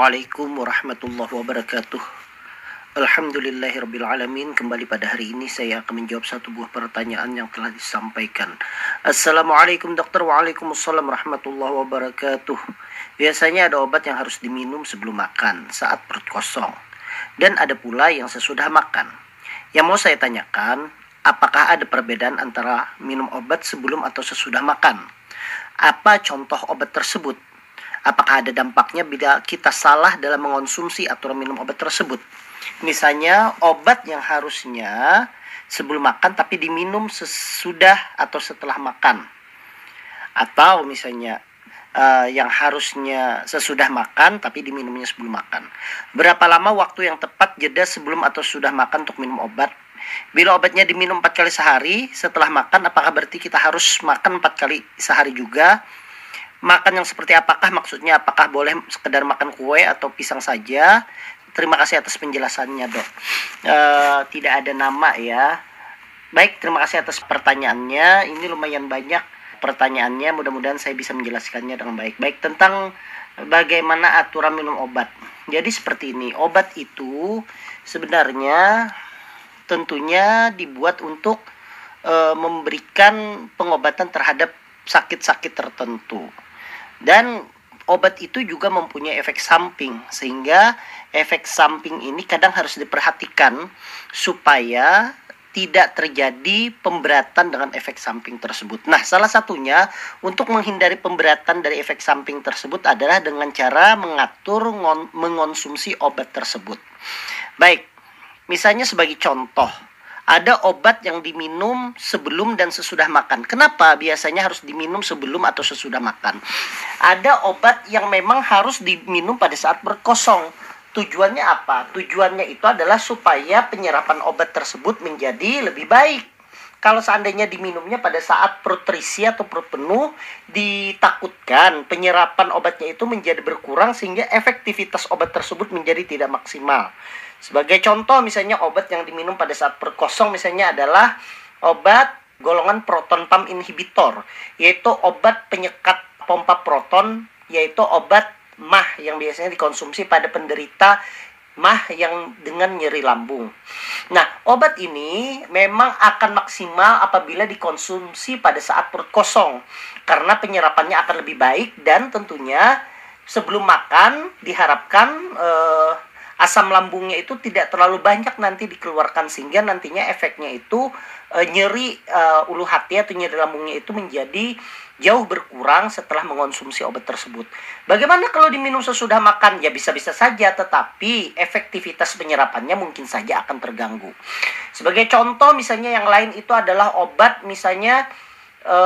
Assalamualaikum warahmatullahi wabarakatuh. Alhamdulillahirrabbilalamin Kembali pada hari ini saya akan menjawab satu buah pertanyaan yang telah disampaikan. Assalamualaikum dokter. Waalaikumsalam warahmatullahi wabarakatuh. Biasanya ada obat yang harus diminum sebelum makan saat perut kosong. Dan ada pula yang sesudah makan. Yang mau saya tanyakan Apakah ada perbedaan antara minum obat sebelum atau sesudah makan? Apa contoh obat tersebut? Apakah ada dampaknya bila kita salah dalam mengonsumsi atau minum obat tersebut. Misalnya obat yang harusnya sebelum makan tapi diminum sesudah atau setelah makan. Atau misalnya uh, yang harusnya sesudah makan tapi diminumnya sebelum makan. Berapa lama waktu yang tepat jeda sebelum atau sudah makan untuk minum obat? Bila obatnya diminum empat kali sehari setelah makan, apakah berarti kita harus makan empat kali sehari juga? Makan yang seperti apakah? Maksudnya apakah boleh sekedar makan kue atau pisang saja? Terima kasih atas penjelasannya dok. E, tidak ada nama ya. Baik terima kasih atas pertanyaannya. Ini lumayan banyak pertanyaannya. Mudah-mudahan saya bisa menjelaskannya dengan baik. Baik tentang bagaimana aturan minum obat. Jadi seperti ini. Obat itu sebenarnya tentunya dibuat untuk e, memberikan pengobatan terhadap sakit-sakit tertentu dan obat itu juga mempunyai efek samping sehingga efek samping ini kadang harus diperhatikan supaya tidak terjadi pemberatan dengan efek samping tersebut. Nah, salah satunya untuk menghindari pemberatan dari efek samping tersebut adalah dengan cara mengatur mengonsumsi obat tersebut. Baik, misalnya sebagai contoh, ada obat yang diminum sebelum dan sesudah makan. Kenapa biasanya harus diminum sebelum atau sesudah makan? Ada obat yang memang harus diminum pada saat berkosong. Tujuannya apa? Tujuannya itu adalah supaya penyerapan obat tersebut menjadi lebih baik. Kalau seandainya diminumnya pada saat perut terisi atau perut penuh, ditakutkan penyerapan obatnya itu menjadi berkurang sehingga efektivitas obat tersebut menjadi tidak maksimal. Sebagai contoh misalnya obat yang diminum pada saat perkosong misalnya adalah obat golongan proton pump inhibitor yaitu obat penyekat pompa proton yaitu obat mah yang biasanya dikonsumsi pada penderita mah yang dengan nyeri lambung. Nah, obat ini memang akan maksimal apabila dikonsumsi pada saat perut kosong karena penyerapannya akan lebih baik dan tentunya sebelum makan diharapkan eh, asam lambungnya itu tidak terlalu banyak nanti dikeluarkan sehingga nantinya efeknya itu e, nyeri e, ulu hati atau nyeri lambungnya itu menjadi jauh berkurang setelah mengonsumsi obat tersebut. Bagaimana kalau diminum sesudah makan? Ya bisa-bisa saja, tetapi efektivitas penyerapannya mungkin saja akan terganggu. Sebagai contoh misalnya yang lain itu adalah obat misalnya e,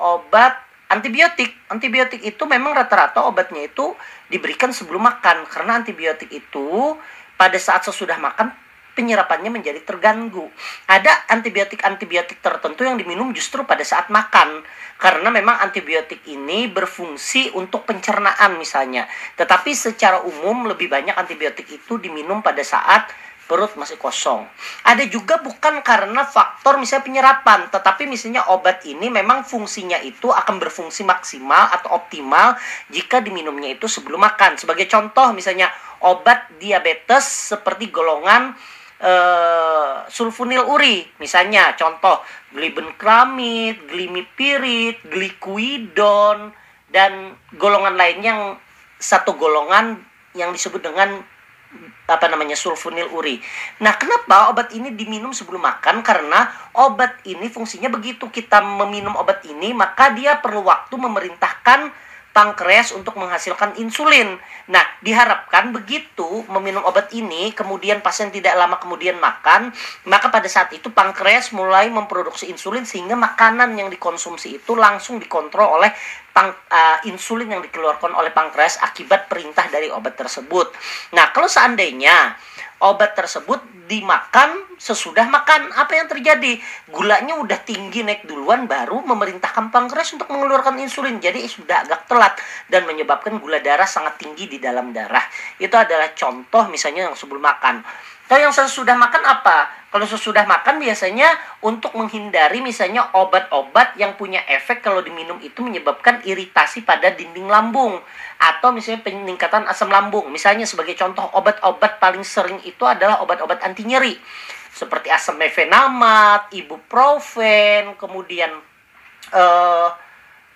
obat antibiotik. Antibiotik itu memang rata-rata obatnya itu diberikan sebelum makan karena antibiotik itu pada saat sesudah makan penyerapannya menjadi terganggu. Ada antibiotik-antibiotik tertentu yang diminum justru pada saat makan karena memang antibiotik ini berfungsi untuk pencernaan misalnya. Tetapi secara umum lebih banyak antibiotik itu diminum pada saat perut masih kosong. Ada juga bukan karena faktor misalnya penyerapan, tetapi misalnya obat ini memang fungsinya itu akan berfungsi maksimal atau optimal jika diminumnya itu sebelum makan. Sebagai contoh misalnya obat diabetes seperti golongan uh, sulfonil uri, misalnya contoh glibenclamid, glimipirid, glikuidon dan golongan lain yang satu golongan yang disebut dengan apa namanya sulfonil uri. Nah, kenapa obat ini diminum sebelum makan? Karena obat ini fungsinya begitu kita meminum obat ini, maka dia perlu waktu memerintahkan pankreas untuk menghasilkan insulin. Nah, diharapkan begitu meminum obat ini, kemudian pasien tidak lama kemudian makan, maka pada saat itu pankreas mulai memproduksi insulin sehingga makanan yang dikonsumsi itu langsung dikontrol oleh pang, uh, insulin yang dikeluarkan oleh pankreas akibat perintah dari obat tersebut. Nah, kalau seandainya obat tersebut dimakan sesudah makan apa yang terjadi? Gulanya udah tinggi naik duluan baru memerintahkan pankreas untuk mengeluarkan insulin. Jadi sudah agak telat dan menyebabkan gula darah sangat tinggi di dalam darah. Itu adalah contoh misalnya yang sebelum makan Kalau yang sesudah makan apa? Kalau sesudah makan biasanya untuk menghindari misalnya obat-obat yang punya efek kalau diminum itu menyebabkan iritasi pada dinding lambung atau misalnya peningkatan asam lambung. Misalnya sebagai contoh obat-obat paling sering itu adalah obat-obat anti nyeri seperti asam mefenamat, ibuprofen, kemudian uh,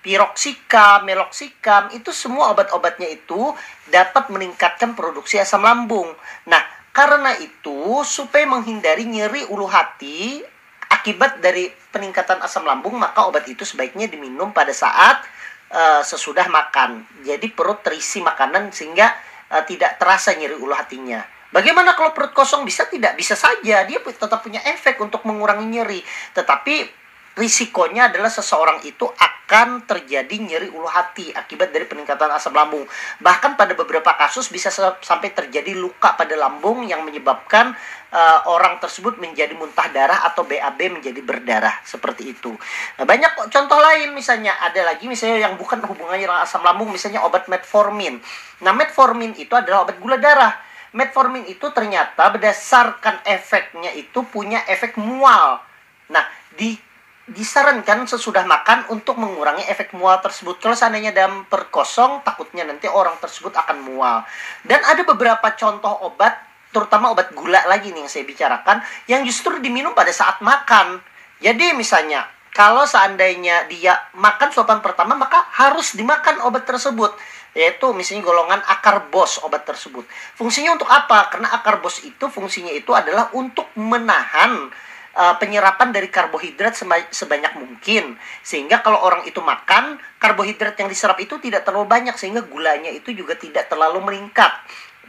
piroxicam, meloxicam, itu semua obat-obatnya itu dapat meningkatkan produksi asam lambung. Nah, karena itu, supaya menghindari nyeri ulu hati akibat dari peningkatan asam lambung, maka obat itu sebaiknya diminum pada saat uh, sesudah makan. Jadi perut terisi makanan sehingga uh, tidak terasa nyeri ulu hatinya. Bagaimana kalau perut kosong bisa tidak? Bisa saja, dia tetap punya efek untuk mengurangi nyeri. Tetapi risikonya adalah seseorang itu akan terjadi nyeri ulu hati akibat dari peningkatan asam lambung. Bahkan pada beberapa kasus bisa sampai terjadi luka pada lambung yang menyebabkan uh, orang tersebut menjadi muntah darah atau BAB menjadi berdarah seperti itu. Nah, banyak contoh lain misalnya ada lagi misalnya yang bukan hubungannya dengan asam lambung misalnya obat metformin. Nah, metformin itu adalah obat gula darah. Metformin itu ternyata berdasarkan efeknya itu punya efek mual. Nah, di disarankan sesudah makan untuk mengurangi efek mual tersebut. Kalau seandainya dalam perkosong, takutnya nanti orang tersebut akan mual. Dan ada beberapa contoh obat, terutama obat gula lagi nih yang saya bicarakan, yang justru diminum pada saat makan. Jadi misalnya, kalau seandainya dia makan suapan pertama, maka harus dimakan obat tersebut yaitu misalnya golongan akar bos obat tersebut. Fungsinya untuk apa? Karena akar bos itu fungsinya itu adalah untuk menahan uh, penyerapan dari karbohidrat sebanyak mungkin sehingga kalau orang itu makan karbohidrat yang diserap itu tidak terlalu banyak sehingga gulanya itu juga tidak terlalu meningkat.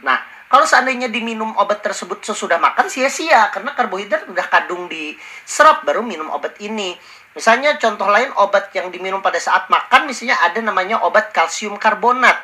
Nah, kalau seandainya diminum obat tersebut sesudah makan sia-sia karena karbohidrat udah kadung diserap baru minum obat ini. Misalnya contoh lain obat yang diminum pada saat makan misalnya ada namanya obat kalsium karbonat.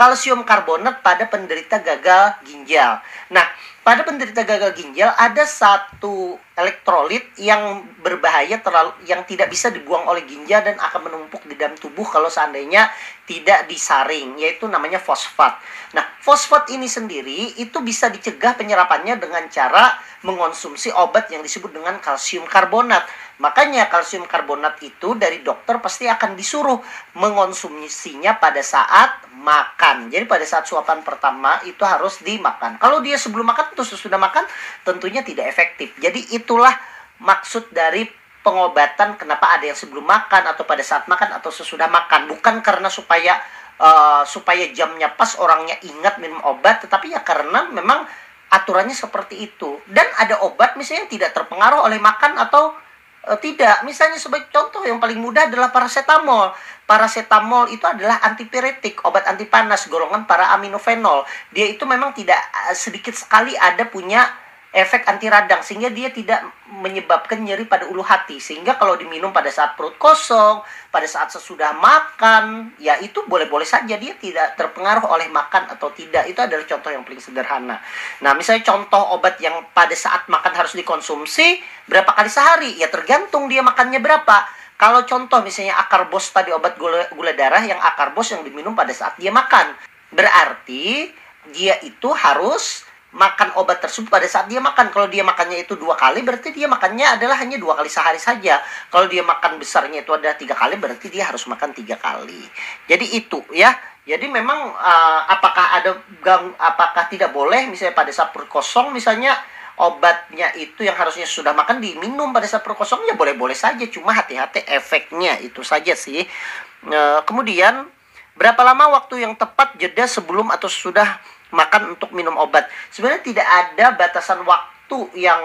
Kalsium karbonat pada penderita gagal ginjal. Nah, pada penderita gagal ginjal ada satu elektrolit yang berbahaya terlalu yang tidak bisa dibuang oleh ginjal dan akan menumpuk di dalam tubuh kalau seandainya tidak disaring yaitu namanya fosfat. Nah, fosfat ini sendiri itu bisa dicegah penyerapannya dengan cara mengonsumsi obat yang disebut dengan kalsium karbonat. Makanya kalsium karbonat itu dari dokter pasti akan disuruh mengonsumsinya pada saat makan. Jadi pada saat suapan pertama itu harus dimakan. Kalau dia sebelum makan atau sesudah makan tentunya tidak efektif. Jadi itulah maksud dari pengobatan kenapa ada yang sebelum makan atau pada saat makan atau sesudah makan. Bukan karena supaya uh, supaya jamnya pas orangnya ingat minum obat, tetapi ya karena memang aturannya seperti itu. Dan ada obat misalnya yang tidak terpengaruh oleh makan atau Uh, tidak, misalnya sebagai contoh yang paling mudah adalah paracetamol. Paracetamol itu adalah antipiretik, obat anti panas golongan para aminofenol. Dia itu memang tidak uh, sedikit sekali ada punya efek anti radang sehingga dia tidak menyebabkan nyeri pada ulu hati. Sehingga kalau diminum pada saat perut kosong pada saat sesudah makan ya itu boleh-boleh saja. Dia tidak terpengaruh oleh makan atau tidak. Itu adalah contoh yang paling sederhana. Nah misalnya contoh obat yang pada saat makan harus dikonsumsi berapa kali sehari? Ya tergantung dia makannya berapa. Kalau contoh misalnya akar bos tadi obat gula, gula darah yang akar bos yang diminum pada saat dia makan. Berarti dia itu harus makan obat tersebut pada saat dia makan. Kalau dia makannya itu dua kali, berarti dia makannya adalah hanya dua kali sehari saja. Kalau dia makan besarnya itu ada tiga kali, berarti dia harus makan tiga kali. Jadi itu ya. Jadi memang uh, apakah ada gang, apakah tidak boleh misalnya pada saat perut kosong misalnya obatnya itu yang harusnya sudah makan diminum pada saat perut kosong ya boleh-boleh saja. Cuma hati-hati efeknya itu saja sih. Uh, kemudian berapa lama waktu yang tepat jeda sebelum atau sudah makan untuk minum obat. Sebenarnya tidak ada batasan waktu yang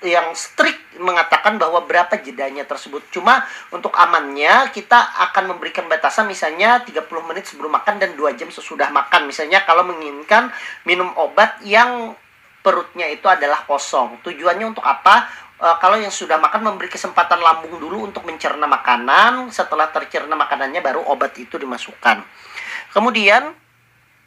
yang strict mengatakan bahwa berapa jedanya tersebut. Cuma untuk amannya kita akan memberikan batasan misalnya 30 menit sebelum makan dan 2 jam sesudah makan. Misalnya kalau menginginkan minum obat yang perutnya itu adalah kosong. Tujuannya untuk apa? E, kalau yang sudah makan memberi kesempatan lambung dulu untuk mencerna makanan. Setelah tercerna makanannya baru obat itu dimasukkan. Kemudian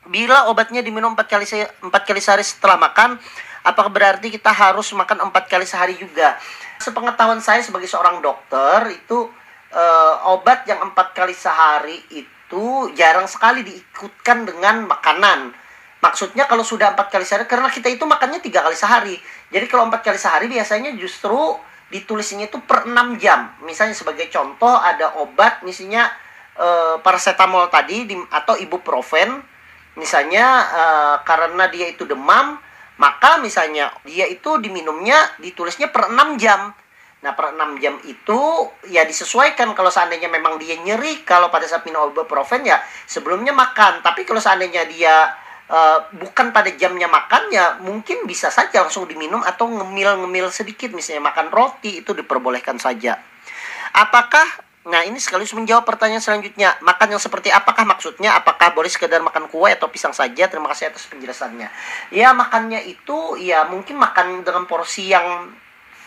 Bila obatnya diminum 4 kali 4 kali sehari setelah makan, apakah berarti kita harus makan 4 kali sehari juga? Sepengetahuan saya sebagai seorang dokter itu e, obat yang 4 kali sehari itu jarang sekali diikutkan dengan makanan. Maksudnya kalau sudah empat kali sehari, karena kita itu makannya tiga kali sehari. Jadi kalau empat kali sehari biasanya justru ditulisnya itu per 6 jam. Misalnya sebagai contoh ada obat misalnya e, paracetamol tadi di, atau ibuprofen misalnya e, karena dia itu demam, maka misalnya dia itu diminumnya ditulisnya per 6 jam. Nah, per 6 jam itu ya disesuaikan kalau seandainya memang dia nyeri, kalau pada saat minum ibuprofen ya sebelumnya makan. Tapi kalau seandainya dia uh, bukan pada jamnya makan ya mungkin bisa saja langsung diminum atau ngemil-ngemil sedikit misalnya makan roti itu diperbolehkan saja. Apakah Nah ini sekaligus menjawab pertanyaan selanjutnya. Makan yang seperti apakah maksudnya? Apakah boleh sekedar makan kue atau pisang saja? Terima kasih atas penjelasannya. Ya makannya itu ya mungkin makan dengan porsi yang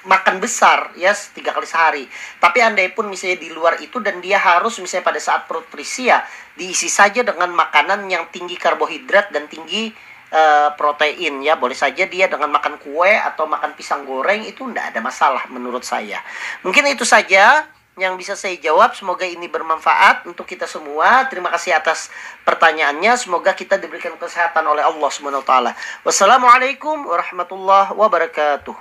makan besar ya tiga kali sehari. Tapi andai pun misalnya di luar itu dan dia harus misalnya pada saat perut berisi ya diisi saja dengan makanan yang tinggi karbohidrat dan tinggi uh, protein ya. Boleh saja dia dengan makan kue atau makan pisang goreng itu tidak ada masalah menurut saya. Mungkin itu saja yang bisa saya jawab. Semoga ini bermanfaat untuk kita semua. Terima kasih atas pertanyaannya. Semoga kita diberikan kesehatan oleh Allah taala. Wassalamualaikum warahmatullahi wabarakatuh.